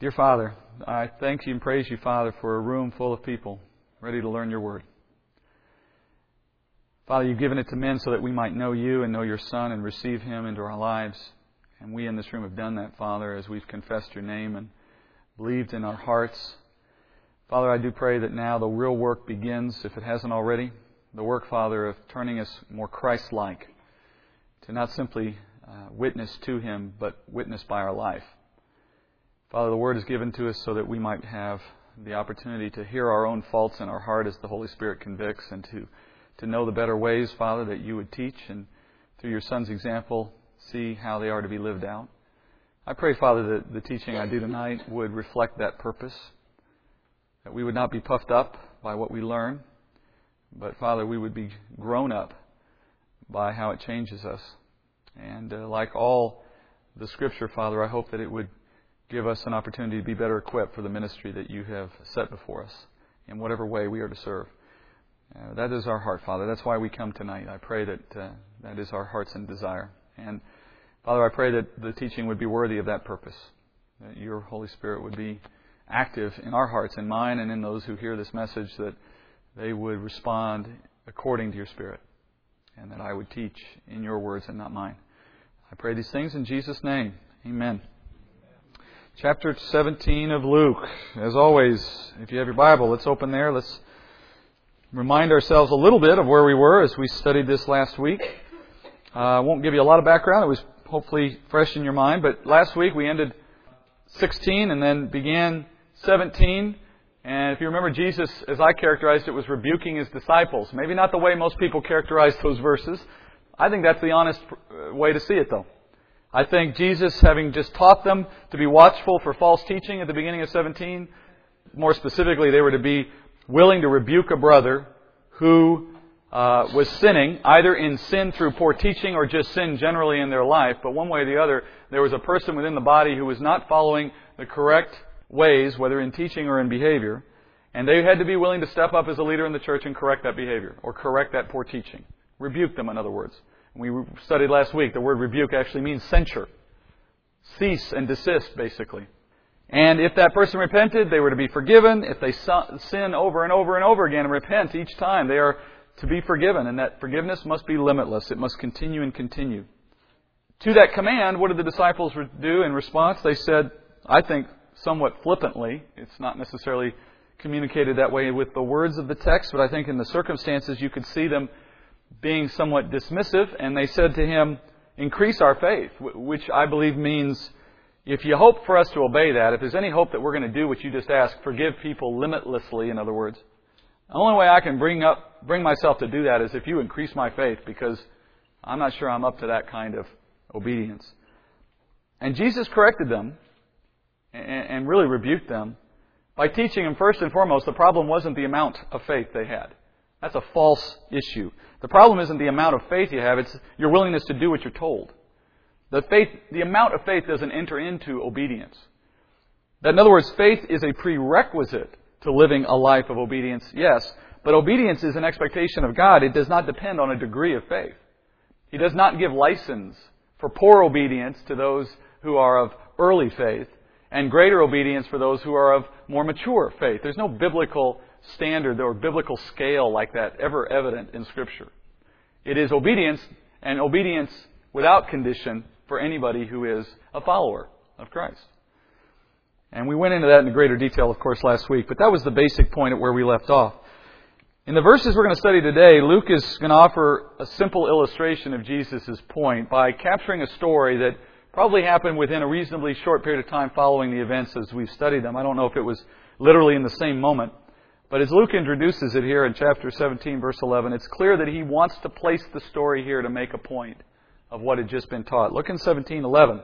Dear Father, I thank you and praise you, Father, for a room full of people ready to learn your word. Father, you've given it to men so that we might know you and know your Son and receive him into our lives. And we in this room have done that, Father, as we've confessed your name and believed in our hearts. Father, I do pray that now the real work begins, if it hasn't already. The work, Father, of turning us more Christ like, to not simply uh, witness to him, but witness by our life. Father, the word is given to us so that we might have the opportunity to hear our own faults in our heart as the Holy Spirit convicts and to, to know the better ways, Father, that you would teach and through your Son's example, see how they are to be lived out. I pray, Father, that the teaching I do tonight would reflect that purpose, that we would not be puffed up by what we learn, but, Father, we would be grown up by how it changes us. And uh, like all the Scripture, Father, I hope that it would give us an opportunity to be better equipped for the ministry that you have set before us in whatever way we are to serve. Uh, that is our heart, Father. That's why we come tonight. I pray that uh, that is our heart's and desire. And Father, I pray that the teaching would be worthy of that purpose, that your Holy Spirit would be active in our hearts and mine and in those who hear this message, that they would respond according to your Spirit, and that I would teach in your words and not mine. I pray these things in Jesus' name. Amen. Chapter 17 of Luke. As always, if you have your Bible, let's open there. Let's remind ourselves a little bit of where we were as we studied this last week. Uh, I won't give you a lot of background. It was hopefully fresh in your mind. But last week we ended 16 and then began 17. And if you remember, Jesus, as I characterized it, was rebuking his disciples. Maybe not the way most people characterize those verses. I think that's the honest uh, way to see it, though. I think Jesus, having just taught them to be watchful for false teaching at the beginning of 17, more specifically, they were to be willing to rebuke a brother who uh, was sinning, either in sin through poor teaching or just sin generally in their life. But one way or the other, there was a person within the body who was not following the correct ways, whether in teaching or in behavior. And they had to be willing to step up as a leader in the church and correct that behavior, or correct that poor teaching. Rebuke them, in other words. We studied last week, the word rebuke actually means censure. Cease and desist, basically. And if that person repented, they were to be forgiven. If they sin over and over and over again and repent each time, they are to be forgiven, and that forgiveness must be limitless. It must continue and continue. To that command, what did the disciples do in response? They said, I think somewhat flippantly, it's not necessarily communicated that way with the words of the text, but I think in the circumstances you could see them being somewhat dismissive, and they said to him, Increase our faith, which I believe means if you hope for us to obey that, if there's any hope that we're going to do what you just asked, forgive people limitlessly, in other words, the only way I can bring up, bring myself to do that is if you increase my faith because I'm not sure I'm up to that kind of obedience. And Jesus corrected them and really rebuked them by teaching them first and foremost the problem wasn't the amount of faith they had. That's a false issue. The problem isn't the amount of faith you have, it's your willingness to do what you're told. The faith, the amount of faith doesn't enter into obedience. That in other words, faith is a prerequisite to living a life of obedience, yes. But obedience is an expectation of God. It does not depend on a degree of faith. He does not give license for poor obedience to those who are of early faith and greater obedience for those who are of more mature faith. There's no biblical standard or biblical scale like that ever evident in Scripture. It is obedience and obedience without condition for anybody who is a follower of Christ. And we went into that in greater detail, of course, last week, but that was the basic point at where we left off. In the verses we're going to study today, Luke is going to offer a simple illustration of Jesus' point by capturing a story that probably happened within a reasonably short period of time following the events as we've studied them. I don't know if it was literally in the same moment. But as Luke introduces it here in chapter 17, verse 11, it's clear that he wants to place the story here to make a point of what had just been taught. Look in 17:11.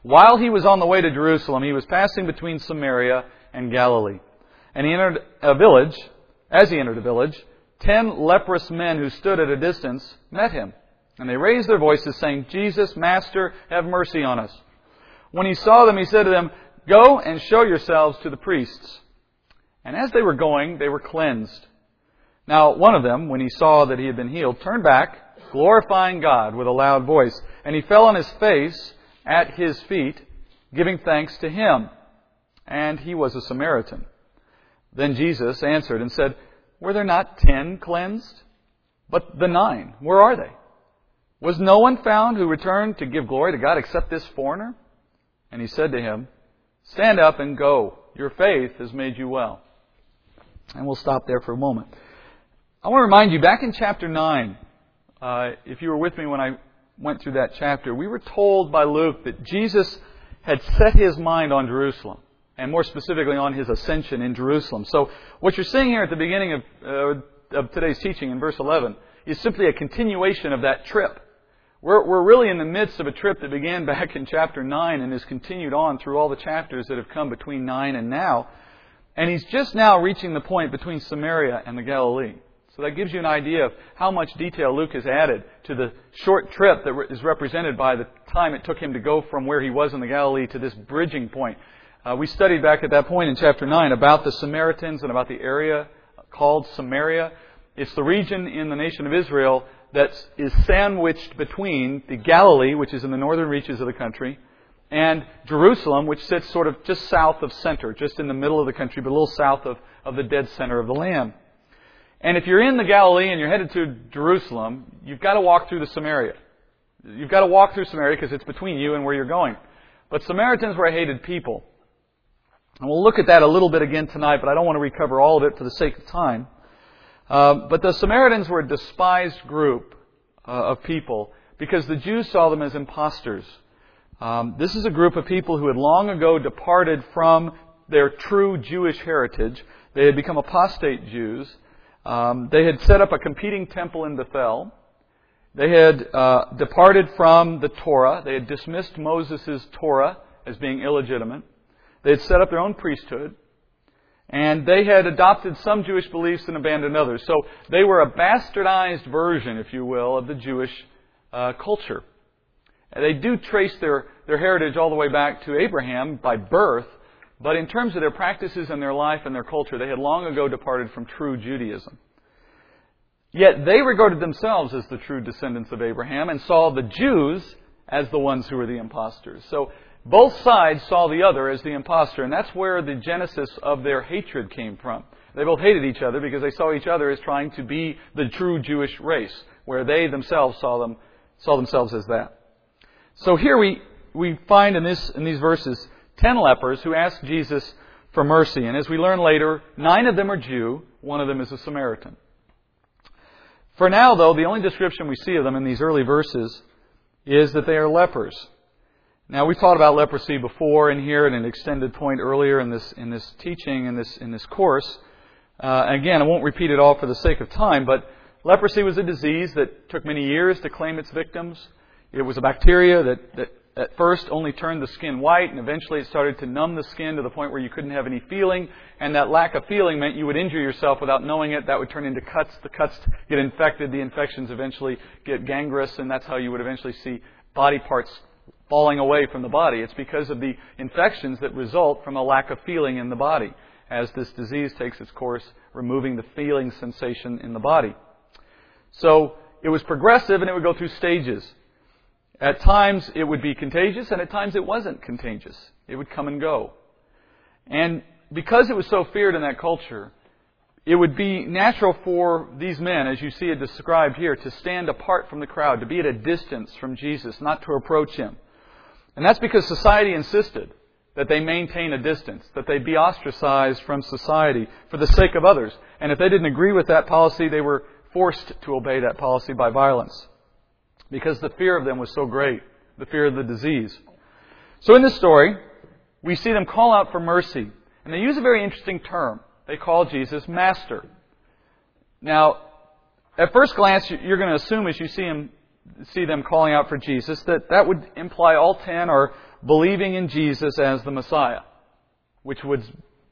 While he was on the way to Jerusalem, he was passing between Samaria and Galilee. And he entered a village. As he entered a village, ten leprous men who stood at a distance met him. And they raised their voices, saying, Jesus, Master, have mercy on us. When he saw them, he said to them, Go and show yourselves to the priests. And as they were going, they were cleansed. Now, one of them, when he saw that he had been healed, turned back, glorifying God with a loud voice. And he fell on his face at his feet, giving thanks to him. and he was a Samaritan. Then Jesus answered and said, Were there not ten cleansed? But the nine, where are they? Was no one found who returned to give glory to God except this foreigner? And he said to him, Stand up and go. Your faith has made you well. And we'll stop there for a moment. I want to remind you, back in chapter 9, uh, if you were with me when I went through that chapter, we were told by Luke that Jesus had set his mind on Jerusalem, and more specifically on his ascension in Jerusalem. So, what you're seeing here at the beginning of, uh, of today's teaching in verse 11 is simply a continuation of that trip. We're, we're really in the midst of a trip that began back in chapter 9 and has continued on through all the chapters that have come between 9 and now. And he's just now reaching the point between Samaria and the Galilee. So that gives you an idea of how much detail Luke has added to the short trip that is represented by the time it took him to go from where he was in the Galilee to this bridging point. Uh, we studied back at that point in chapter 9 about the Samaritans and about the area called Samaria. It's the region in the nation of Israel that is sandwiched between the Galilee, which is in the northern reaches of the country, and Jerusalem, which sits sort of just south of center, just in the middle of the country, but a little south of, of the dead center of the land. And if you're in the Galilee and you're headed to Jerusalem, you've got to walk through the Samaria. You've got to walk through Samaria because it's between you and where you're going. But Samaritans were a hated people. And we'll look at that a little bit again tonight, but I don't want to recover all of it for the sake of time. Uh, but the Samaritans were a despised group uh, of people because the Jews saw them as impostors. Um, this is a group of people who had long ago departed from their true Jewish heritage. They had become apostate Jews. Um, they had set up a competing temple in Bethel. They had uh, departed from the Torah. They had dismissed Moses' Torah as being illegitimate. They had set up their own priesthood. And they had adopted some Jewish beliefs and abandoned others. So they were a bastardized version, if you will, of the Jewish uh, culture. They do trace their, their heritage all the way back to Abraham by birth, but in terms of their practices and their life and their culture, they had long ago departed from true Judaism. Yet they regarded themselves as the true descendants of Abraham and saw the Jews as the ones who were the impostors. So both sides saw the other as the impostor, and that's where the genesis of their hatred came from. They both hated each other because they saw each other as trying to be the true Jewish race, where they themselves saw them saw themselves as that. So here we we find in this in these verses ten lepers who ask Jesus for mercy. And as we learn later, nine of them are Jew, one of them is a Samaritan. For now, though, the only description we see of them in these early verses is that they are lepers. Now, we've thought about leprosy before in here at an extended point earlier in this, in this teaching, in this, in this course. Uh, again, I won't repeat it all for the sake of time, but leprosy was a disease that took many years to claim its victims. It was a bacteria that, that at first only turned the skin white, and eventually it started to numb the skin to the point where you couldn't have any feeling. And that lack of feeling meant you would injure yourself without knowing it. That would turn into cuts. The cuts get infected. The infections eventually get gangrenous, and that's how you would eventually see body parts falling away from the body. It's because of the infections that result from a lack of feeling in the body as this disease takes its course, removing the feeling sensation in the body. So it was progressive and it would go through stages. At times it would be contagious, and at times it wasn't contagious. It would come and go. And because it was so feared in that culture, it would be natural for these men, as you see it described here, to stand apart from the crowd, to be at a distance from Jesus, not to approach him. And that's because society insisted that they maintain a distance, that they be ostracized from society for the sake of others. And if they didn't agree with that policy, they were forced to obey that policy by violence because the fear of them was so great, the fear of the disease. So in this story, we see them call out for mercy. And they use a very interesting term. They call Jesus Master. Now, at first glance, you're going to assume as you see, him, see them calling out for Jesus that that would imply all ten are believing in Jesus as the Messiah, which would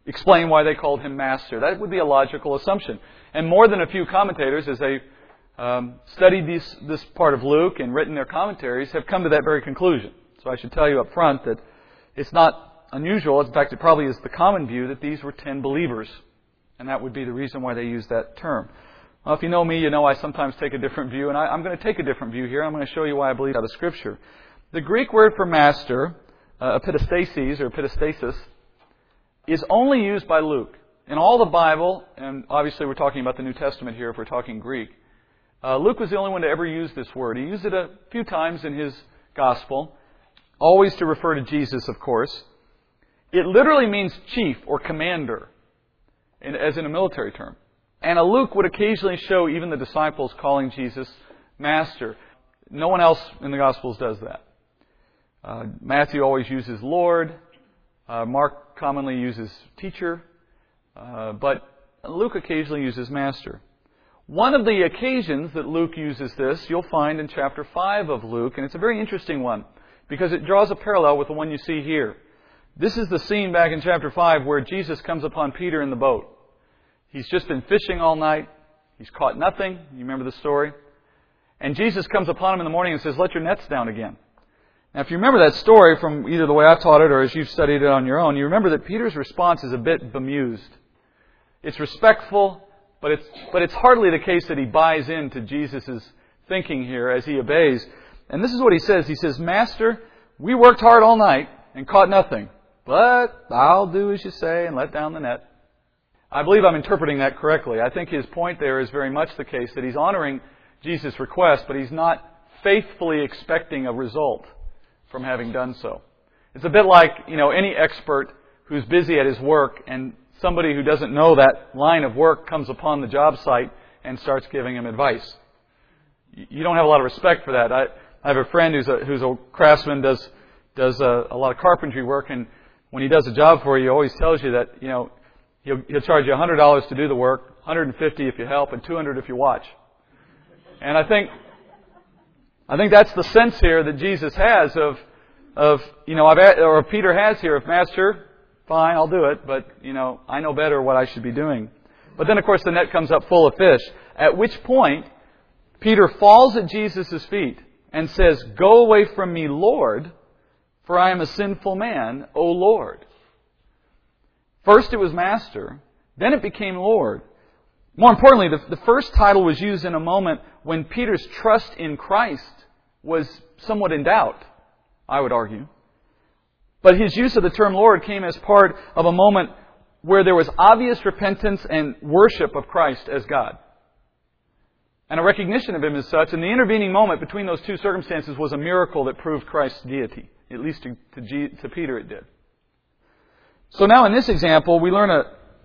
explain why they called him Master. That would be a logical assumption. And more than a few commentators, as they um, studied these, this part of Luke and written their commentaries have come to that very conclusion. So I should tell you up front that it's not unusual. In fact, it probably is the common view that these were ten believers. And that would be the reason why they use that term. Well, if you know me, you know I sometimes take a different view, and I, am going to take a different view here. I'm going to show you why I believe out of Scripture. The Greek word for master, uh, epitastasis or epitastasis, is only used by Luke. In all the Bible, and obviously we're talking about the New Testament here if we're talking Greek, uh, Luke was the only one to ever use this word. He used it a few times in his gospel, always to refer to Jesus, of course. It literally means chief or commander, in, as in a military term. And a Luke would occasionally show even the disciples calling Jesus master. No one else in the Gospels does that. Uh, Matthew always uses Lord. Uh, Mark commonly uses teacher. Uh, but Luke occasionally uses master. One of the occasions that Luke uses this, you'll find in chapter 5 of Luke, and it's a very interesting one because it draws a parallel with the one you see here. This is the scene back in chapter 5 where Jesus comes upon Peter in the boat. He's just been fishing all night. He's caught nothing. You remember the story? And Jesus comes upon him in the morning and says, Let your nets down again. Now, if you remember that story from either the way I've taught it or as you've studied it on your own, you remember that Peter's response is a bit bemused. It's respectful, but it's, but it's hardly the case that he buys into Jesus' thinking here as he obeys. And this is what he says. He says, Master, we worked hard all night and caught nothing, but I'll do as you say and let down the net. I believe I'm interpreting that correctly. I think his point there is very much the case that he's honoring Jesus' request, but he's not faithfully expecting a result from having done so. It's a bit like, you know, any expert who's busy at his work and somebody who doesn't know that line of work comes upon the job site and starts giving him advice. You don't have a lot of respect for that. I, I have a friend who's a, who's a craftsman, does, does a, a lot of carpentry work, and when he does a job for you, he always tells you that, you know, he'll, he'll charge you $100 to do the work, 150 if you help, and 200 if you watch. And I think, I think that's the sense here that Jesus has of, of, you know, I've, or Peter has here of Master, fine, I'll do it, but, you know, I know better what I should be doing. But then, of course, the net comes up full of fish. At which point, Peter falls at Jesus' feet and says, Go away from me, Lord, for I am a sinful man, O Lord. First it was Master, then it became Lord. More importantly, the, the first title was used in a moment when Peter's trust in Christ was somewhat in doubt, I would argue. But his use of the term Lord came as part of a moment where there was obvious repentance and worship of Christ as God. And a recognition of him as such. And the intervening moment between those two circumstances was a miracle that proved Christ's deity. At least to, to, G, to Peter it did. So now in this example, we learn a,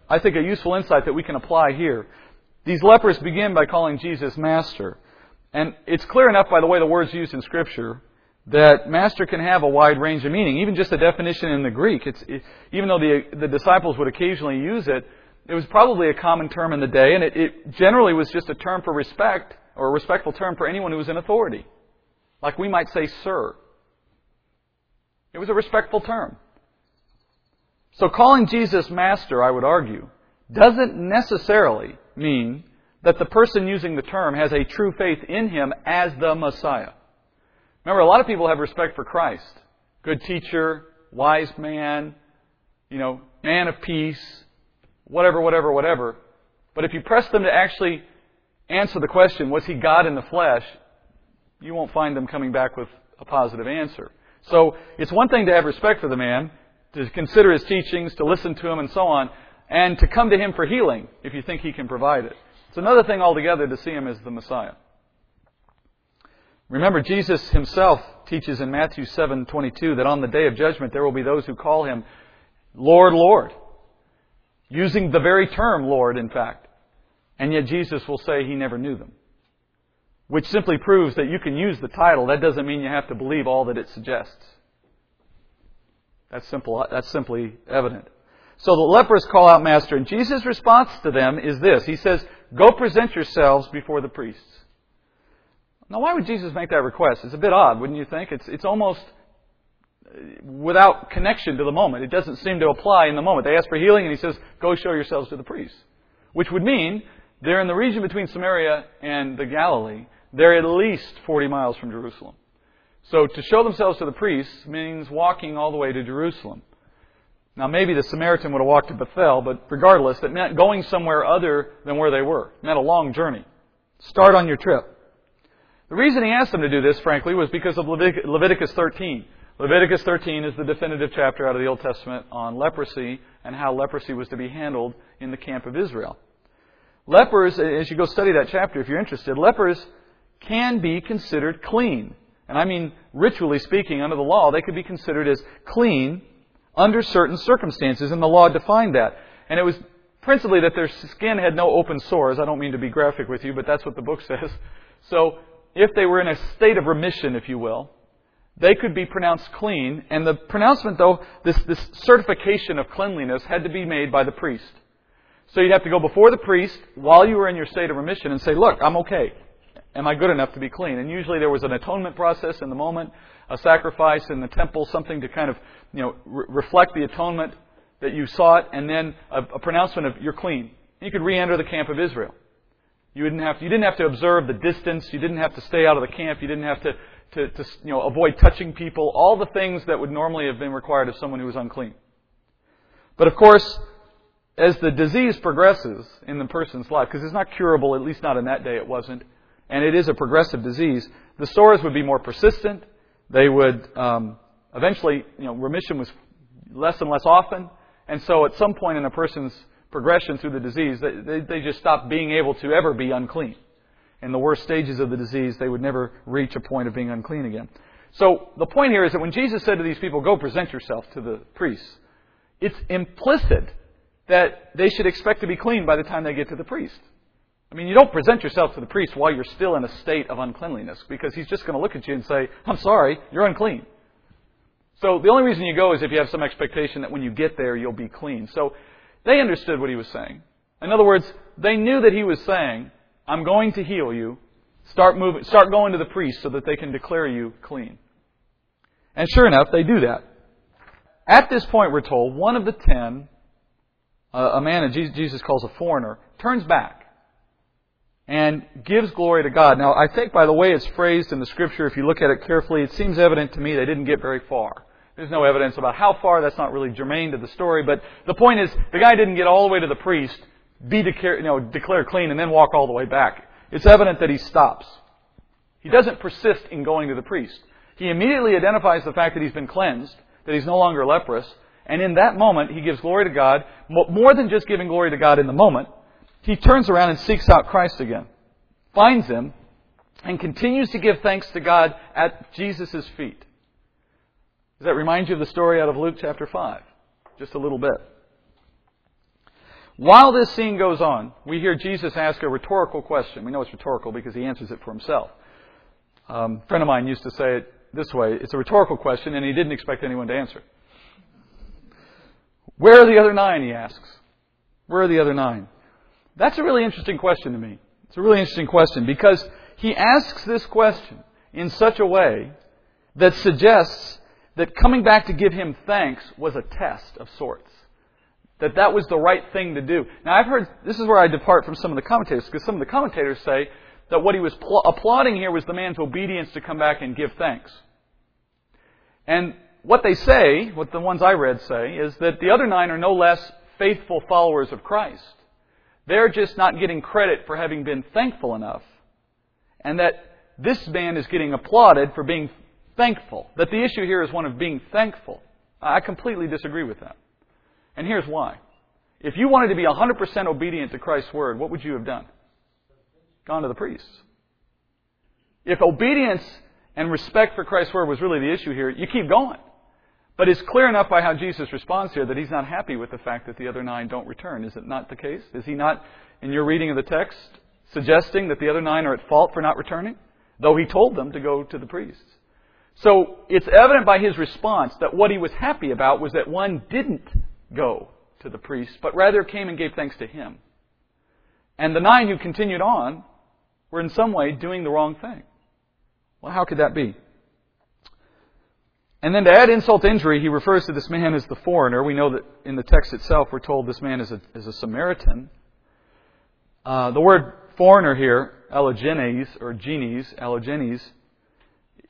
I think, a useful insight that we can apply here. These lepers begin by calling Jesus Master. And it's clear enough by the way the word's used in Scripture that master can have a wide range of meaning. Even just the definition in the Greek, it's, it, even though the, the disciples would occasionally use it, it was probably a common term in the day, and it, it generally was just a term for respect, or a respectful term for anyone who was in authority. Like we might say, sir. It was a respectful term. So calling Jesus master, I would argue, doesn't necessarily mean that the person using the term has a true faith in him as the Messiah. Remember, a lot of people have respect for Christ. Good teacher, wise man, you know, man of peace, whatever, whatever, whatever. But if you press them to actually answer the question, was he God in the flesh? You won't find them coming back with a positive answer. So it's one thing to have respect for the man, to consider his teachings, to listen to him and so on, and to come to him for healing if you think he can provide it. It's another thing altogether to see him as the Messiah. Remember, Jesus himself teaches in Matthew 7:22 that on the day of judgment there will be those who call him Lord, Lord, using the very term Lord, in fact. And yet Jesus will say he never knew them. Which simply proves that you can use the title. That doesn't mean you have to believe all that it suggests. That's simple, that's simply evident. So the lepers call out Master, and Jesus' response to them is this. He says, Go present yourselves before the priests. Now, why would Jesus make that request? It's a bit odd, wouldn't you think? It's, it's almost uh, without connection to the moment. It doesn't seem to apply in the moment. They ask for healing, and he says, Go show yourselves to the priests. Which would mean they're in the region between Samaria and the Galilee. They're at least 40 miles from Jerusalem. So to show themselves to the priests means walking all the way to Jerusalem. Now maybe the Samaritan would have walked to Bethel, but regardless, it meant going somewhere other than where they were. It meant a long journey. Start on your trip. The reason he asked them to do this, frankly, was because of Leviticus 13. Leviticus 13 is the definitive chapter out of the Old Testament on leprosy and how leprosy was to be handled in the camp of Israel. Lepers, as you go study that chapter if you're interested, lepers can be considered clean. And I mean, ritually speaking, under the law, they could be considered as clean under certain circumstances, and the law defined that. And it was principally that their skin had no open sores. I don't mean to be graphic with you, but that's what the book says. So, if they were in a state of remission, if you will, they could be pronounced clean. And the pronouncement, though, this, this certification of cleanliness had to be made by the priest. So you'd have to go before the priest while you were in your state of remission and say, look, I'm okay. Am I good enough to be clean? And usually there was an atonement process in the moment, a sacrifice in the temple, something to kind of, you know, re- reflect the atonement that you sought, and then a, a pronouncement of you're clean. You could re-enter the camp of Israel. You didn't have to, you didn't have to observe the distance. You didn't have to stay out of the camp. You didn't have to, to, to you know, avoid touching people. All the things that would normally have been required of someone who was unclean. But of course, as the disease progresses in the person's life, because it's not curable, at least not in that day it wasn't, and it is a progressive disease, the sores would be more persistent. They would um, eventually, you know, remission was less and less often, and so at some point in a person's progression through the disease, they, they, just stop being able to ever be unclean. In the worst stages of the disease, they would never reach a point of being unclean again. So the point here is that when Jesus said to these people, "Go present yourself to the priests," it's implicit that they should expect to be clean by the time they get to the priest. I mean, you don't present yourself to the priest while you're still in a state of uncleanliness because he's just going to look at you and say, I'm sorry, you're unclean. So the only reason you go is if you have some expectation that when you get there, you'll be clean. So they understood what he was saying. In other words, they knew that he was saying, I'm going to heal you. Start moving, start going to the priest so that they can declare you clean. And sure enough, they do that. At this point, we're told, one of the ten a man that Jesus calls a foreigner, turns back and gives glory to God. Now, I think by the way it's phrased in the scripture, if you look at it carefully, it seems evident to me they didn't get very far. There's no evidence about how far. That's not really germane to the story. But the point is, the guy didn't get all the way to the priest, be declare, you know, declared clean, and then walk all the way back. It's evident that he stops. He doesn't persist in going to the priest. He immediately identifies the fact that he's been cleansed, that he's no longer leprous, and in that moment, he gives glory to God. More than just giving glory to God in the moment, he turns around and seeks out Christ again, finds him, and continues to give thanks to God at Jesus' feet. Does that remind you of the story out of Luke chapter 5? Just a little bit. While this scene goes on, we hear Jesus ask a rhetorical question. We know it's rhetorical because he answers it for himself. Um, a friend of mine used to say it this way it's a rhetorical question, and he didn't expect anyone to answer. Where are the other nine? He asks. Where are the other nine? That's a really interesting question to me. It's a really interesting question because he asks this question in such a way that suggests that coming back to give him thanks was a test of sorts. That that was the right thing to do. Now I've heard, this is where I depart from some of the commentators, because some of the commentators say that what he was pl- applauding here was the man's obedience to come back and give thanks. And what they say, what the ones I read say, is that the other nine are no less faithful followers of Christ. They're just not getting credit for having been thankful enough. And that this man is getting applauded for being thankful. That the issue here is one of being thankful. I completely disagree with that. And here's why. If you wanted to be 100% obedient to Christ's word, what would you have done? Gone to the priests. If obedience and respect for Christ's word was really the issue here, you keep going. But it's clear enough by how Jesus responds here that he's not happy with the fact that the other nine don't return. Is it not the case? Is he not, in your reading of the text, suggesting that the other nine are at fault for not returning? Though he told them to go to the priests. So it's evident by his response that what he was happy about was that one didn't go to the priest, but rather came and gave thanks to him. And the nine who continued on were in some way doing the wrong thing. Well, how could that be? And then to add insult to injury, he refers to this man as the foreigner. We know that in the text itself, we're told this man is a, is a Samaritan. Uh, the word foreigner here, allogenes, or genes, allogenes,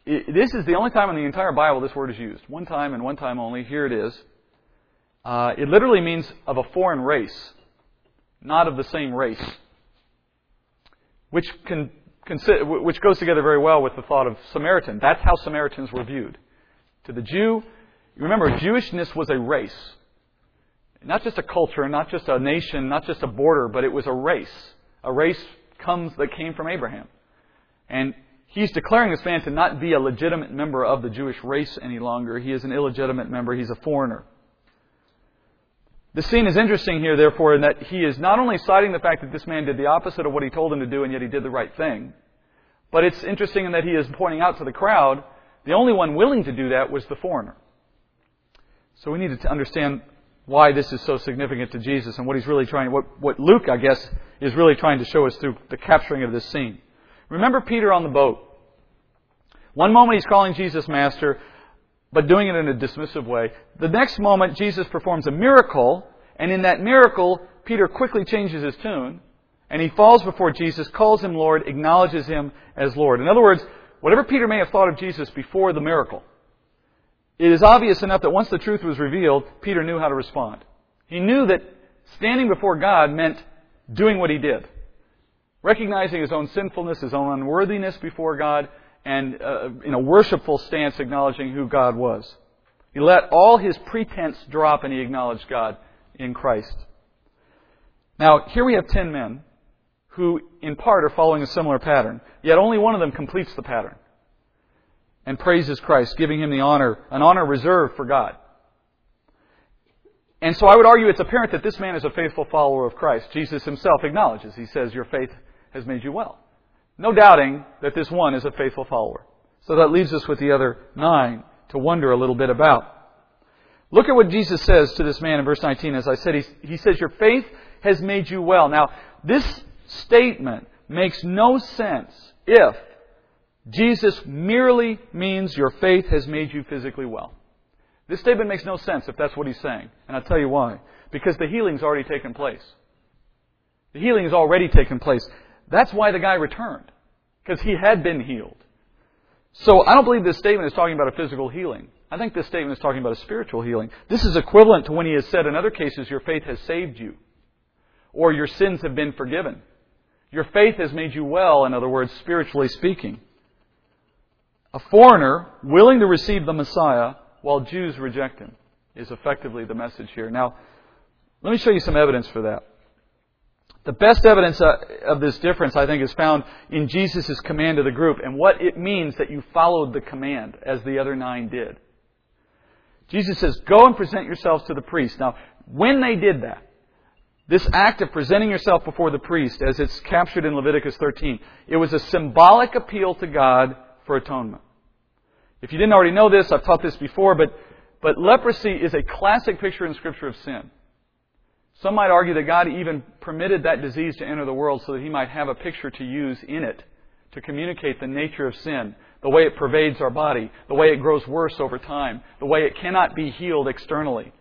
it, this is the only time in the entire Bible this word is used. One time and one time only. Here it is. Uh, it literally means of a foreign race, not of the same race. Which, can, which goes together very well with the thought of Samaritan. That's how Samaritans were viewed To the Jew, remember, Jewishness was a race. Not just a culture, not just a nation, not just a border, but it was a race. A race comes that came from Abraham. And he's declaring this man to not be a legitimate member of the Jewish race any longer. He is an illegitimate member. He's a foreigner. The scene is interesting here, therefore, in that he is not only citing the fact that this man did the opposite of what he told him to do, and yet he did the right thing, but it's interesting in that he is pointing out to the crowd the only one willing to do that was the foreigner. So we need to understand why this is so significant to Jesus and what he's really trying, what, what Luke, I guess, is really trying to show us through the capturing of this scene. Remember Peter on the boat. One moment he's calling Jesus Master but doing it in a dismissive way. The next moment, Jesus performs a miracle, and in that miracle, Peter quickly changes his tune, and he falls before Jesus, calls him Lord, acknowledges him as Lord. In other words, whatever Peter may have thought of Jesus before the miracle, it is obvious enough that once the truth was revealed, Peter knew how to respond. He knew that standing before God meant doing what he did. Recognizing his own sinfulness, his own unworthiness before God, and uh, in a worshipful stance acknowledging who God was. He let all his pretense drop and he acknowledged God in Christ. Now, here we have ten men who, in part, are following a similar pattern, yet only one of them completes the pattern and praises Christ, giving him the honor, an honor reserved for God. And so I would argue it's apparent that this man is a faithful follower of Christ. Jesus himself acknowledges. He says, Your faith has made you well. No doubting that this one is a faithful follower. So that leaves us with the other nine to wonder a little bit about. Look at what Jesus says to this man in verse 19. As I said, he, he says, Your faith has made you well. Now, this statement makes no sense if Jesus merely means your faith has made you physically well. This statement makes no sense if that's what he's saying. And I'll tell you why. Because the healing's already taken place. The healing has already taken place. That's why the guy returned. Because he had been healed. So I don't believe this statement is talking about a physical healing. I think this statement is talking about a spiritual healing. This is equivalent to when he has said in other cases, your faith has saved you. Or your sins have been forgiven. Your faith has made you well, in other words, spiritually speaking. A foreigner willing to receive the Messiah while Jews reject him is effectively the message here. Now, let me show you some evidence for that. The best evidence uh, of this difference, I think, is found in Jesus' command to the group and what it means that you followed the command as the other nine did. Jesus says, Go and present yourselves to the priest. Now, when they did that, this act of presenting yourself before the priest, as it's captured in Leviticus 13, it was a symbolic appeal to God for atonement. If you didn't already know this, I've taught this before, but, but leprosy is a classic picture in Scripture of sin. Some might argue that God even permitted that disease to enter the world so that he might have a picture to use in it to communicate the nature of sin, the way it pervades our body, the way it grows worse over time, the way it cannot be healed externally,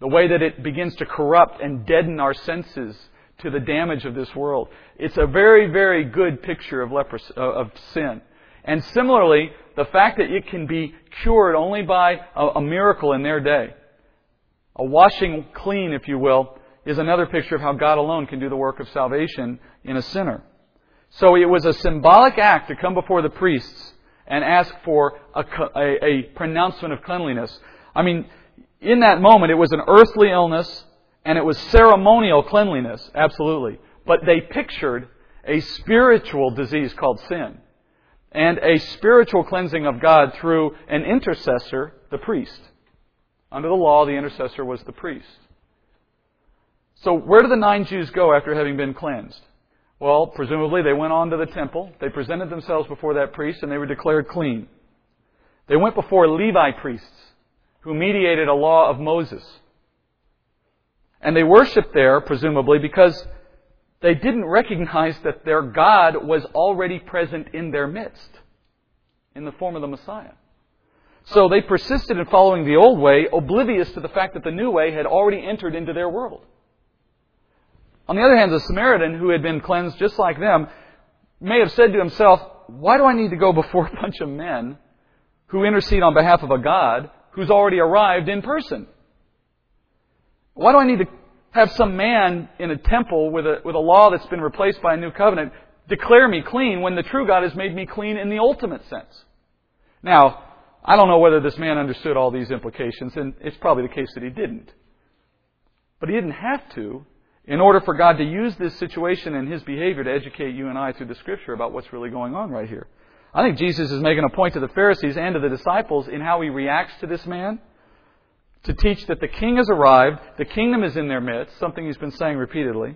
the way that it begins to corrupt and deaden our senses to the damage of this world. It's a very, very good picture of leprosy, uh, of sin. And similarly, the fact that it can be cured only by a, a miracle in their day a washing clean, if you will, is another picture of how God alone can do the work of salvation in a sinner. So it was a symbolic act to come before the priests and ask for a, a, a pronouncement of cleanliness. I mean, in that moment, it was an earthly illness and it was ceremonial cleanliness, absolutely. But they pictured a spiritual disease called sin and a spiritual cleansing of God through an intercessor, the priest. Under the law, the intercessor was the priest. So, where did the nine Jews go after having been cleansed? Well, presumably they went on to the temple, they presented themselves before that priest, and they were declared clean. They went before Levi priests, who mediated a law of Moses. And they worshiped there, presumably, because they didn't recognize that their God was already present in their midst in the form of the Messiah. So they persisted in following the old way, oblivious to the fact that the new way had already entered into their world. On the other hand, the Samaritan, who had been cleansed just like them, may have said to himself, Why do I need to go before a bunch of men who intercede on behalf of a God who's already arrived in person? Why do I need to have some man in a temple with a, with a law that's been replaced by a new covenant declare me clean when the true God has made me clean in the ultimate sense? Now, I don't know whether this man understood all these implications, and it's probably the case that he didn't. But he didn't have to in order for God to use this situation and his behavior to educate you and I through the scripture about what's really going on right here. I think Jesus is making a point to the Pharisees and to the disciples in how he reacts to this man to teach that the king has arrived, the kingdom is in their midst, something he's been saying repeatedly.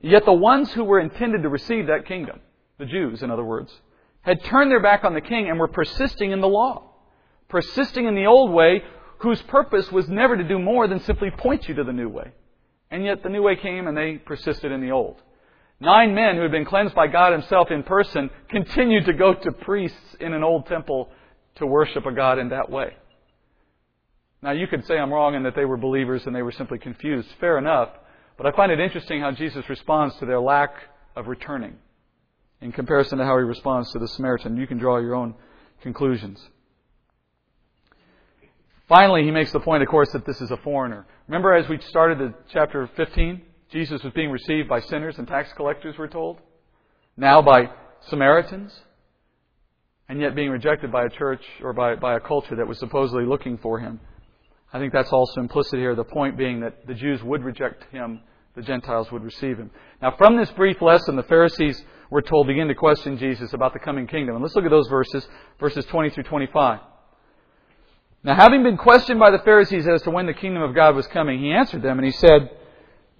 Yet the ones who were intended to receive that kingdom, the Jews, in other words, had turned their back on the king and were persisting in the law, persisting in the old way, whose purpose was never to do more than simply point you to the new way. And yet the new way came and they persisted in the old. Nine men who had been cleansed by God Himself in person continued to go to priests in an old temple to worship a God in that way. Now you could say I'm wrong and that they were believers and they were simply confused. Fair enough. But I find it interesting how Jesus responds to their lack of returning in comparison to how he responds to the Samaritan. You can draw your own conclusions. Finally, he makes the point, of course, that this is a foreigner. Remember as we started the chapter 15? Jesus was being received by sinners and tax collectors, we're told. Now by Samaritans. And yet being rejected by a church or by, by a culture that was supposedly looking for him. I think that's also implicit here, the point being that the Jews would reject him, the Gentiles would receive him. Now, from this brief lesson, the Pharisees, we're told, begin to question Jesus about the coming kingdom. And let's look at those verses, verses 20 through 25. Now, having been questioned by the Pharisees as to when the kingdom of God was coming, he answered them and he said,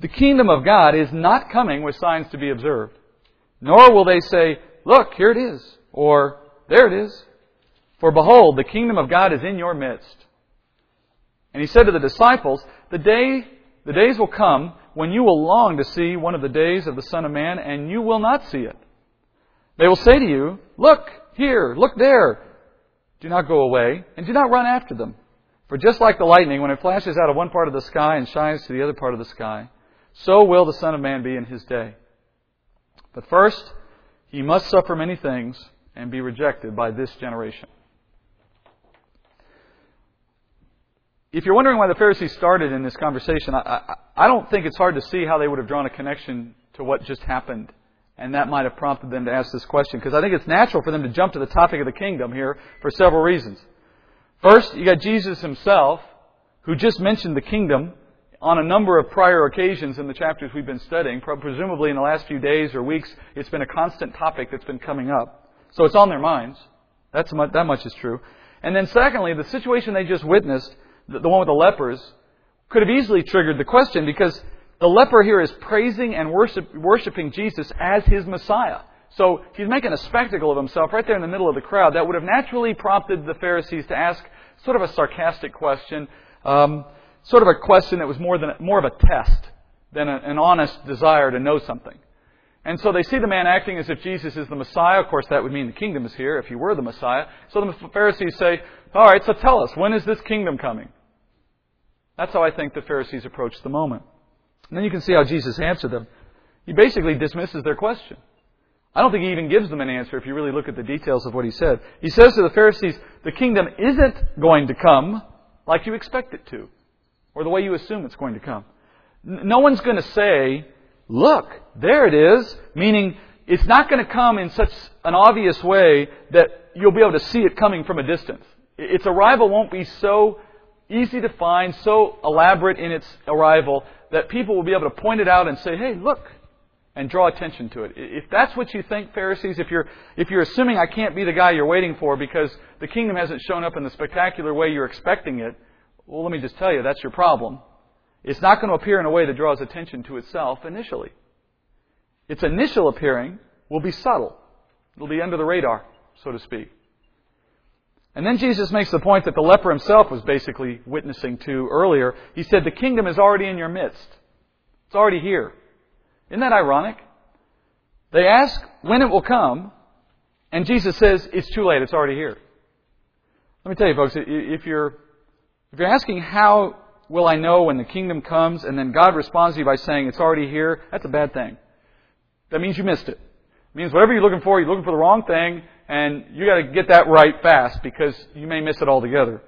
The kingdom of God is not coming with signs to be observed, nor will they say, Look, here it is, or there it is. For behold, the kingdom of God is in your midst. And he said to the disciples, The day, the days will come when you will long to see one of the days of the Son of Man, and you will not see it. They will say to you, Look here, look there do not go away, and do not run after them. For just like the lightning, when it flashes out of one part of the sky and shines to the other part of the sky, so will the Son of Man be in his day. But first, he must suffer many things and be rejected by this generation. If you're wondering why the Pharisees started in this conversation, I, I, I don't think it's hard to see how they would have drawn a connection to what just happened and that might have prompted them to ask this question because I think it's natural for them to jump to the topic of the kingdom here for several reasons. First, you got Jesus himself, who just mentioned the kingdom on a number of prior occasions in the chapters we've been studying. Presumably in the last few days or weeks, it's been a constant topic that's been coming up. So it's on their minds. That's much, that much is true. And then secondly, the situation they just witnessed, the, the one with the lepers, could have easily triggered the question because the leper here is praising and worship, worshiping Jesus as his Messiah. So he's making a spectacle of himself right there in the middle of the crowd. That would have naturally prompted the Pharisees to ask sort of a sarcastic question, um, sort of a question that was more than more of a test than a, an honest desire to know something. And so they see the man acting as if Jesus is the Messiah. Of course, that would mean the kingdom is here if he were the Messiah. So the Pharisees say, "All right, so tell us when is this kingdom coming?" That's how I think the Pharisees approached the moment. And then you can see how Jesus answered them. He basically dismisses their question. I don't think he even gives them an answer if you really look at the details of what he said. He says to the Pharisees, the kingdom isn't going to come like you expect it to, or the way you assume it's going to come. No one's going to say, look, there it is, meaning it's not going to come in such an obvious way that you'll be able to see it coming from a distance. Its arrival won't be so easy to find, so elaborate in its arrival that people will be able to point it out and say, hey, look, and draw attention to it. If that's what you think, Pharisees, if you're, if you're assuming I can't be the guy you're waiting for because the kingdom hasn't shown up in the spectacular way you're expecting it, well, let me just tell you, that's your problem. It's not going to appear in a way that draws attention to itself initially. Its initial appearing will be subtle. It'll be under the radar, so to speak. And then Jesus makes the point that the leper himself was basically witnessing to earlier. He said, The kingdom is already in your midst. It's already here. Isn't that ironic? They ask when it will come, and Jesus says, It's too late, it's already here. Let me tell you, folks, if you're, if you're asking how will I know when the kingdom comes, and then God responds to you by saying, It's already here, that's a bad thing. That means you missed it. It means whatever you're looking for, you're looking for the wrong thing, and you got to get that right fast because you may miss it altogether.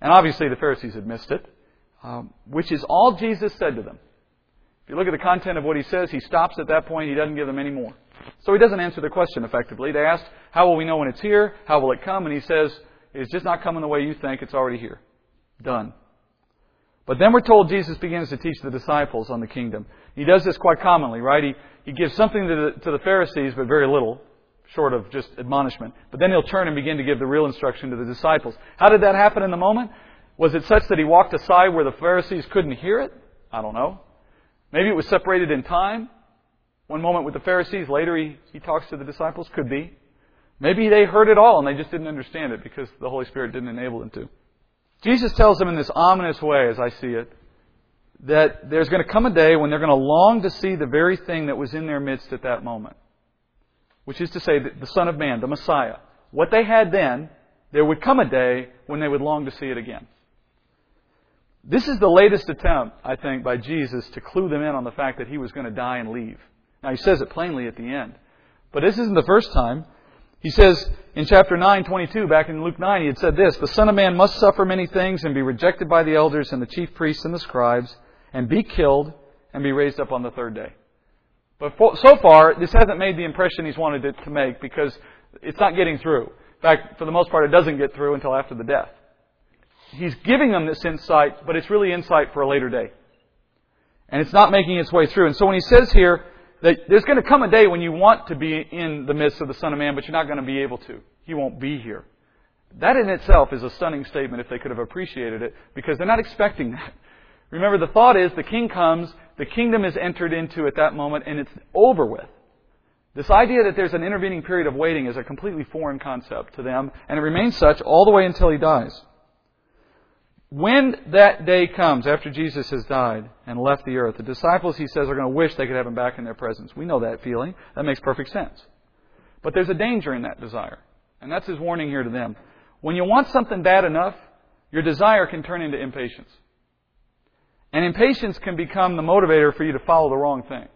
And obviously, the Pharisees had missed it, um, which is all Jesus said to them. If you look at the content of what he says, he stops at that point. He doesn't give them any more. So he doesn't answer the question effectively. They asked, How will we know when it's here? How will it come? And he says, it's just not coming the way you think. It's already here. Done. But then we're told Jesus begins to teach the disciples on the kingdom. He does this quite commonly, right? He, he gives something to the, to the Pharisees, but very little, short of just admonishment. But then he'll turn and begin to give the real instruction to the disciples. How did that happen in the moment? Was it such that he walked aside where the Pharisees couldn't hear it? I don't know. Maybe it was separated in time. One moment with the Pharisees, later he, he talks to the disciples. Could be. Maybe they heard it all and they just didn't understand it because the Holy Spirit didn't enable them to. Jesus tells them in this ominous way, as I see it, that there's going to come a day when they're going to long to see the very thing that was in their midst at that moment. Which is to say, the Son of Man, the Messiah. What they had then, there would come a day when they would long to see it again. This is the latest attempt, I think, by Jesus to clue them in on the fact that he was going to die and leave. Now, he says it plainly at the end. But this isn't the first time. He says in chapter 9, 22, back in Luke 9, he had said this The Son of Man must suffer many things and be rejected by the elders and the chief priests and the scribes, and be killed and be raised up on the third day. But for, so far, this hasn't made the impression he's wanted it to make because it's not getting through. In fact, for the most part, it doesn't get through until after the death. He's giving them this insight, but it's really insight for a later day. And it's not making its way through. And so when he says here, that there's going to come a day when you want to be in the midst of the Son of Man, but you're not going to be able to. He won't be here. That in itself is a stunning statement if they could have appreciated it, because they're not expecting that. Remember, the thought is the king comes, the kingdom is entered into at that moment, and it's over with. This idea that there's an intervening period of waiting is a completely foreign concept to them, and it remains such all the way until he dies. When that day comes, after Jesus has died and left the earth, the disciples, he says, are going to wish they could have him back in their presence. We know that feeling. That makes perfect sense. But there's a danger in that desire. And that's his warning here to them. When you want something bad enough, your desire can turn into impatience. And impatience can become the motivator for you to follow the wrong thing.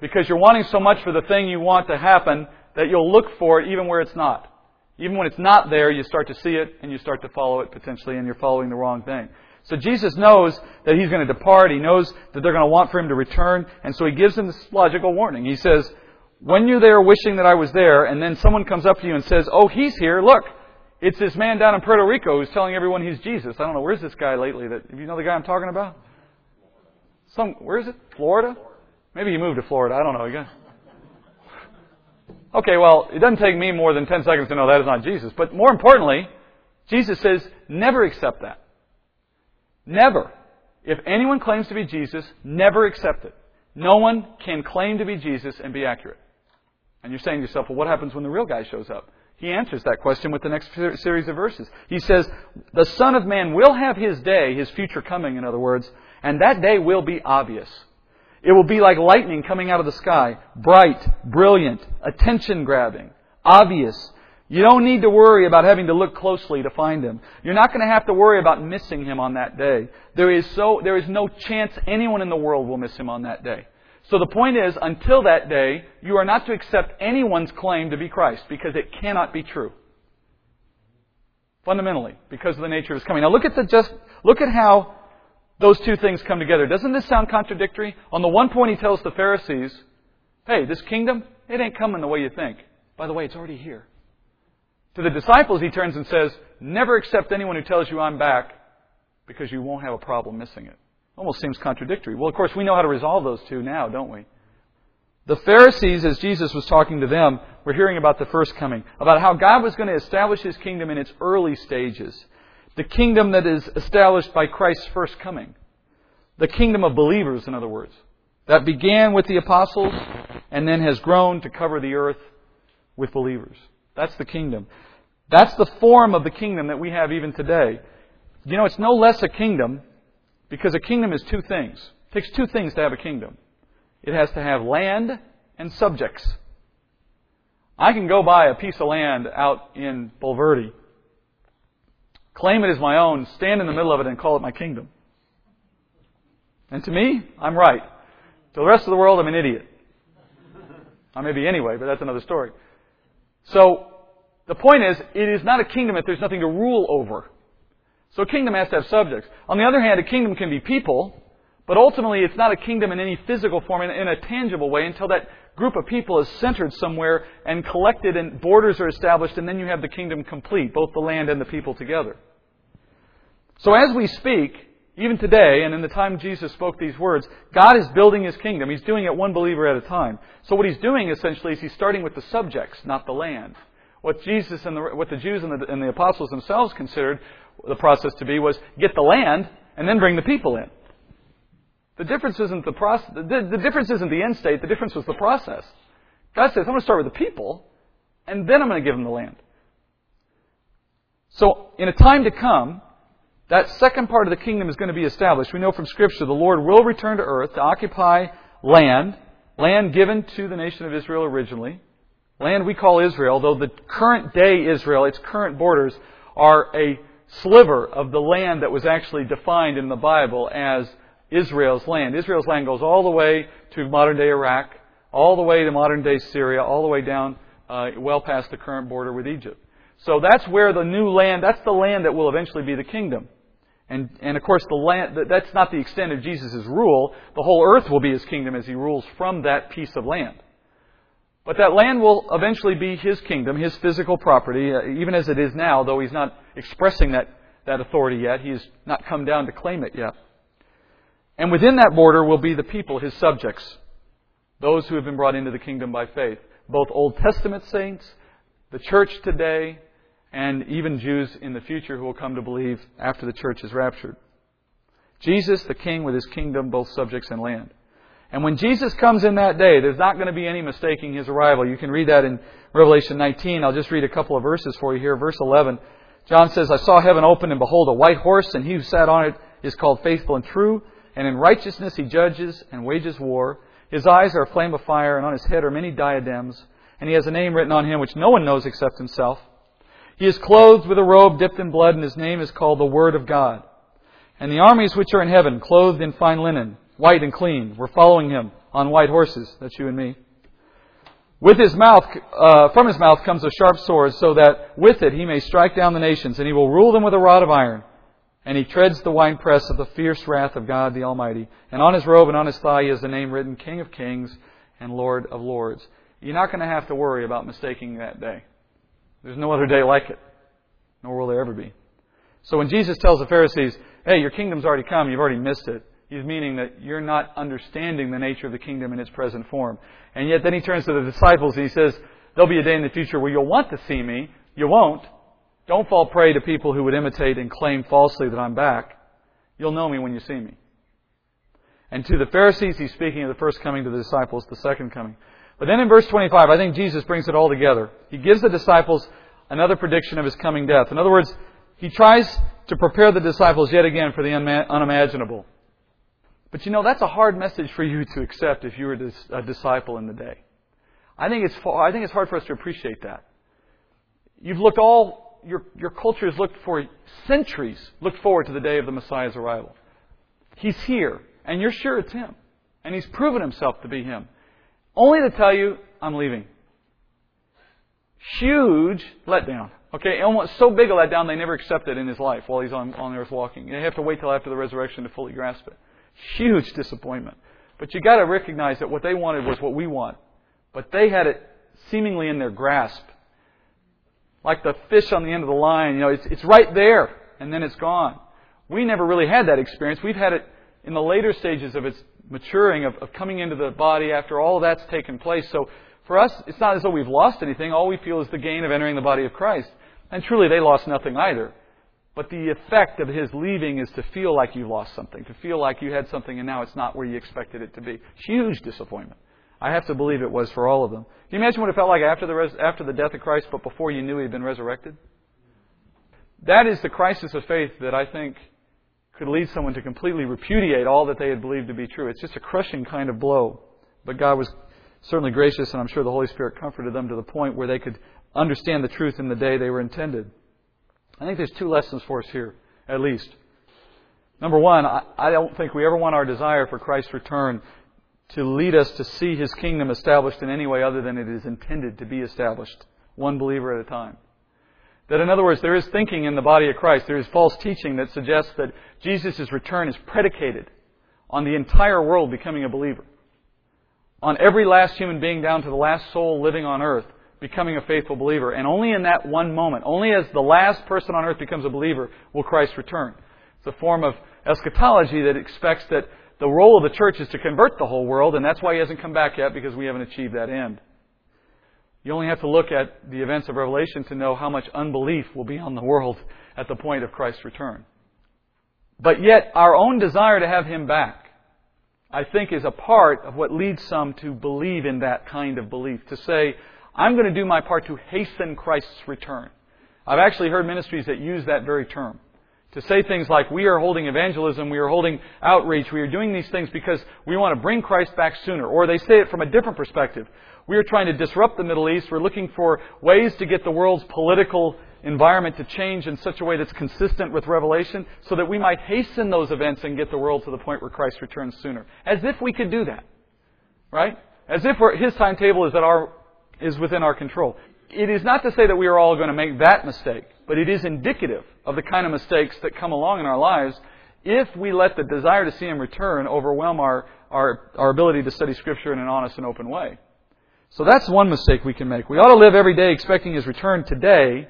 Because you're wanting so much for the thing you want to happen that you'll look for it even where it's not. Even when it's not there, you start to see it and you start to follow it potentially and you're following the wrong thing. So Jesus knows that he's going to depart. He knows that they're going to want for him to return. And so he gives them this logical warning. He says, when you're there wishing that I was there and then someone comes up to you and says, oh, he's here, look, it's this man down in Puerto Rico who's telling everyone he's Jesus. I don't know, where's this guy lately that, you know the guy I'm talking about? Some, where is it? Florida? Maybe he moved to Florida. I don't know. Got, Okay, well, it doesn't take me more than 10 seconds to know that is not Jesus. But more importantly, Jesus says, never accept that. Never. If anyone claims to be Jesus, never accept it. No one can claim to be Jesus and be accurate. And you're saying to yourself, well, what happens when the real guy shows up? He answers that question with the next series of verses. He says, the Son of Man will have his day, his future coming, in other words, and that day will be obvious. It will be like lightning coming out of the sky. Bright, brilliant, attention grabbing, obvious. You don't need to worry about having to look closely to find him. You're not going to have to worry about missing him on that day. There is so, there is no chance anyone in the world will miss him on that day. So the point is, until that day, you are not to accept anyone's claim to be Christ because it cannot be true. Fundamentally, because of the nature of his coming. Now look at the just, look at how those two things come together. Doesn't this sound contradictory? On the one point, he tells the Pharisees, hey, this kingdom, it ain't coming the way you think. By the way, it's already here. To the disciples, he turns and says, never accept anyone who tells you I'm back because you won't have a problem missing it. Almost seems contradictory. Well, of course, we know how to resolve those two now, don't we? The Pharisees, as Jesus was talking to them, were hearing about the first coming, about how God was going to establish His kingdom in its early stages the kingdom that is established by Christ's first coming. The kingdom of believers, in other words. That began with the apostles and then has grown to cover the earth with believers. That's the kingdom. That's the form of the kingdom that we have even today. You know, it's no less a kingdom because a kingdom is two things. It takes two things to have a kingdom. It has to have land and subjects. I can go buy a piece of land out in Bulverde claim it as my own, stand in the middle of it, and call it my kingdom. And to me, I'm right. To the rest of the world, I'm an idiot. I may be anyway, but that's another story. So, the point is, it is not a kingdom if there's nothing to rule over. So a kingdom has to have subjects. On the other hand, a kingdom can be people, but ultimately it's not a kingdom in any physical form, in, in a tangible way, until that group of people is centered somewhere and collected and borders are established and then you have the kingdom complete, both the land and the people together. So as we speak, even today, and in the time Jesus spoke these words, God is building His kingdom. He's doing it one believer at a time. So what He's doing essentially is He's starting with the subjects, not the land. What Jesus and the, what the Jews and the, and the apostles themselves considered the process to be was get the land and then bring the people in. The difference isn't the process, the, the difference isn't the end state, the difference was the process. God says, I'm going to start with the people, and then I'm going to give them the land. So, in a time to come, that second part of the kingdom is going to be established. We know from Scripture the Lord will return to earth to occupy land, land given to the nation of Israel originally, land we call Israel, though the current day Israel, its current borders, are a sliver of the land that was actually defined in the Bible as Israel's land. Israel's land goes all the way to modern day Iraq, all the way to modern day Syria, all the way down uh, well past the current border with Egypt. So that's where the new land, that's the land that will eventually be the kingdom. And, and of course, the land, that's not the extent of Jesus' rule. The whole earth will be his kingdom as he rules from that piece of land. But that land will eventually be his kingdom, his physical property, uh, even as it is now, though he's not expressing that, that authority yet. He has not come down to claim it yet. And within that border will be the people, his subjects, those who have been brought into the kingdom by faith, both Old Testament saints, the church today, and even Jews in the future who will come to believe after the church is raptured. Jesus, the king with his kingdom, both subjects and land. And when Jesus comes in that day, there's not going to be any mistaking his arrival. You can read that in Revelation 19. I'll just read a couple of verses for you here. Verse 11. John says, I saw heaven open and behold a white horse and he who sat on it is called faithful and true and in righteousness he judges and wages war. His eyes are a flame of fire, and on his head are many diadems, and he has a name written on him which no one knows except himself. He is clothed with a robe dipped in blood, and his name is called the Word of God. And the armies which are in heaven, clothed in fine linen, white and clean, We're following him on white horses. That's you and me. With his mouth, uh, from his mouth comes a sharp sword, so that with it he may strike down the nations, and he will rule them with a rod of iron and he treads the winepress of the fierce wrath of God the Almighty. And on his robe and on his thigh has the name written King of Kings and Lord of Lords. You're not going to have to worry about mistaking that day. There's no other day like it, nor will there ever be. So when Jesus tells the Pharisees, hey, your kingdom's already come, you've already missed it, he's meaning that you're not understanding the nature of the kingdom in its present form. And yet then he turns to the disciples and he says, there'll be a day in the future where you'll want to see me, you won't, don't fall prey to people who would imitate and claim falsely that I'm back. You'll know me when you see me. And to the Pharisees, he's speaking of the first coming, to the disciples, the second coming. But then in verse 25, I think Jesus brings it all together. He gives the disciples another prediction of his coming death. In other words, he tries to prepare the disciples yet again for the unimaginable. But you know, that's a hard message for you to accept if you were a disciple in the day. I think it's, I think it's hard for us to appreciate that. You've looked all your, your culture has looked for centuries, looked forward to the day of the Messiah's arrival. He's here, and you're sure it's Him. And He's proven Himself to be Him. Only to tell you, I'm leaving. Huge letdown. Okay, almost so big a letdown they never accept it in his life while he's on, on earth walking. They have to wait till after the resurrection to fully grasp it. Huge disappointment. But you gotta recognize that what they wanted was what we want. But they had it seemingly in their grasp like the fish on the end of the line. You know, it's, it's right there, and then it's gone. We never really had that experience. We've had it in the later stages of its maturing, of, of coming into the body after all that's taken place. So for us, it's not as though we've lost anything. All we feel is the gain of entering the body of Christ. And truly, they lost nothing either. But the effect of his leaving is to feel like you lost something, to feel like you had something and now it's not where you expected it to be. Huge disappointment. I have to believe it was for all of them. Can you imagine what it felt like after the, res- after the death of Christ, but before you knew he had been resurrected? That is the crisis of faith that I think could lead someone to completely repudiate all that they had believed to be true. It's just a crushing kind of blow. But God was certainly gracious, and I'm sure the Holy Spirit comforted them to the point where they could understand the truth in the day they were intended. I think there's two lessons for us here, at least. Number one, I don't think we ever want our desire for Christ's return to lead us to see His kingdom established in any way other than it is intended to be established, one believer at a time. That, in other words, there is thinking in the body of Christ, there is false teaching that suggests that Jesus' return is predicated on the entire world becoming a believer. on every last human being down to the last soul living on earth becoming a faithful believer. And only in that one moment, only as the last person on earth becomes a believer, will Christ return. It's a form of eschatology that expects that the role of the church is to convert the whole world, and that's why he hasn't come back yet, because we haven't achieved that end. You only have to look at the events of Revelation to know how much unbelief will be on the world at the point of Christ's return. But yet, our own desire to have him back, I think, is a part of what leads some to believe in that kind of belief. To say, I'm going to do my part to hasten Christ's return. I've actually heard ministries that use that very term. To say things like, we are holding evangelism, we are holding outreach, we are doing these things because we want to bring Christ back sooner. Or they say it from a different perspective. We are trying to disrupt the Middle East. We're looking for ways to get the world's political environment to change in such a way that's consistent with Revelation so that we might hasten those events and get the world to the point where Christ returns sooner. As if we could do that. Right? As if His timetable is at our is within our control. It is not to say that we are all going to make that mistake, but it is indicative of the kind of mistakes that come along in our lives if we let the desire to see Him return overwhelm our, our, our ability to study Scripture in an honest and open way. So that's one mistake we can make. We ought to live every day expecting His return today,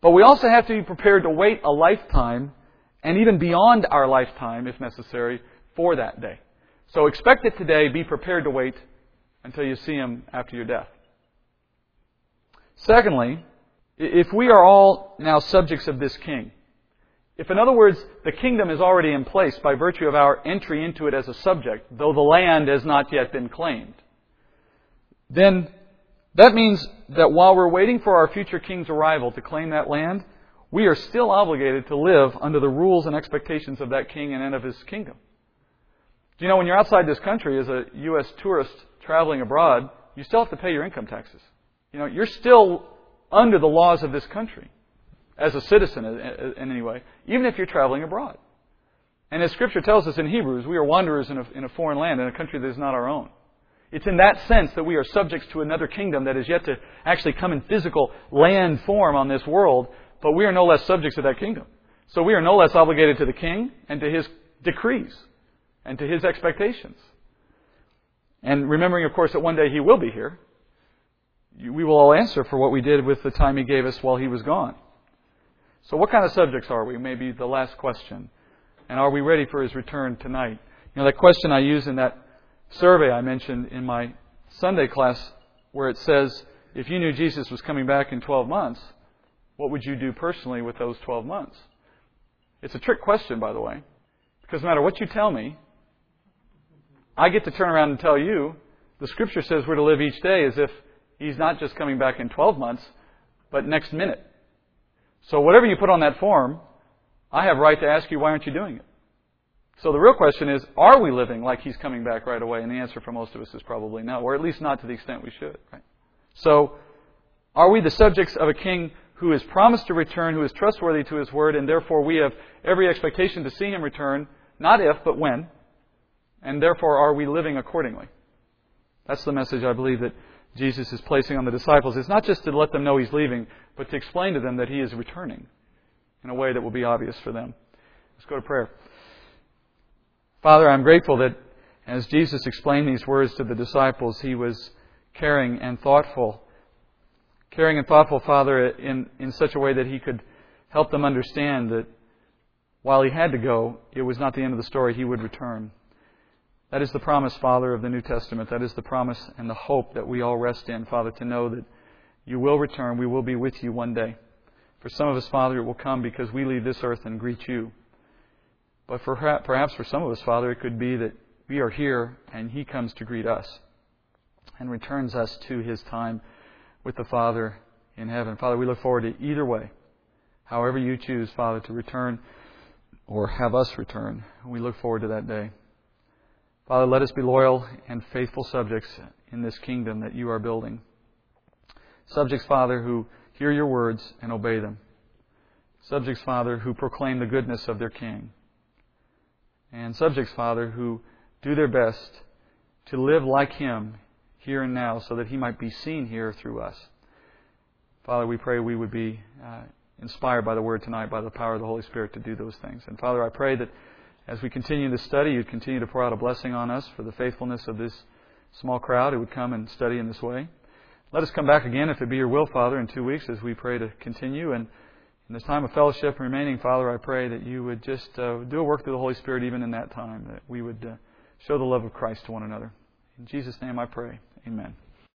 but we also have to be prepared to wait a lifetime and even beyond our lifetime, if necessary, for that day. So expect it today, be prepared to wait until you see him after your death. Secondly, if we are all now subjects of this king, if in other words, the kingdom is already in place by virtue of our entry into it as a subject, though the land has not yet been claimed, then that means that while we're waiting for our future king's arrival to claim that land, we are still obligated to live under the rules and expectations of that king and of his kingdom. Do you know when you're outside this country as a U.S. tourist traveling abroad, you still have to pay your income taxes. You know, you're still under the laws of this country as a citizen in any way, even if you're traveling abroad. And as Scripture tells us in Hebrews, we are wanderers in a, in a foreign land, in a country that is not our own. It's in that sense that we are subjects to another kingdom that is yet to actually come in physical land form on this world, but we are no less subjects of that kingdom. So we are no less obligated to the king and to his decrees and to his expectations. And remembering, of course, that one day He will be here, we will all answer for what we did with the time He gave us while He was gone. So, what kind of subjects are we? Maybe the last question. And are we ready for His return tonight? You know, that question I used in that survey I mentioned in my Sunday class, where it says, if you knew Jesus was coming back in 12 months, what would you do personally with those 12 months? It's a trick question, by the way, because no matter what you tell me, I get to turn around and tell you the scripture says we're to live each day as if he's not just coming back in 12 months, but next minute. So whatever you put on that form, I have right to ask you, why aren't you doing it? So the real question is, are we living like he's coming back right away? And the answer for most of us is probably no, or at least not to the extent we should. Right? So, are we the subjects of a king who is promised to return, who is trustworthy to his word, and therefore we have every expectation to see him return, not if, but when? And therefore, are we living accordingly? That's the message I believe that Jesus is placing on the disciples. It's not just to let them know he's leaving, but to explain to them that he is returning in a way that will be obvious for them. Let's go to prayer. Father, I'm grateful that as Jesus explained these words to the disciples, he was caring and thoughtful. Caring and thoughtful, Father, in, in such a way that he could help them understand that while he had to go, it was not the end of the story. He would return. That is the promise, Father, of the New Testament. That is the promise and the hope that we all rest in, Father, to know that you will return. We will be with you one day. For some of us, Father, it will come because we leave this earth and greet you. But for, perhaps for some of us, Father, it could be that we are here and He comes to greet us and returns us to His time with the Father in heaven. Father, we look forward to either way. However you choose, Father, to return or have us return. We look forward to that day. Father, let us be loyal and faithful subjects in this kingdom that you are building. Subjects, Father, who hear your words and obey them. Subjects, Father, who proclaim the goodness of their King. And subjects, Father, who do their best to live like Him here and now so that He might be seen here through us. Father, we pray we would be uh, inspired by the Word tonight, by the power of the Holy Spirit to do those things. And Father, I pray that as we continue this study, you'd continue to pour out a blessing on us for the faithfulness of this small crowd who would come and study in this way. Let us come back again, if it be your will, Father, in two weeks as we pray to continue. And in this time of fellowship remaining, Father, I pray that you would just uh, do a work through the Holy Spirit even in that time, that we would uh, show the love of Christ to one another. In Jesus' name I pray. Amen.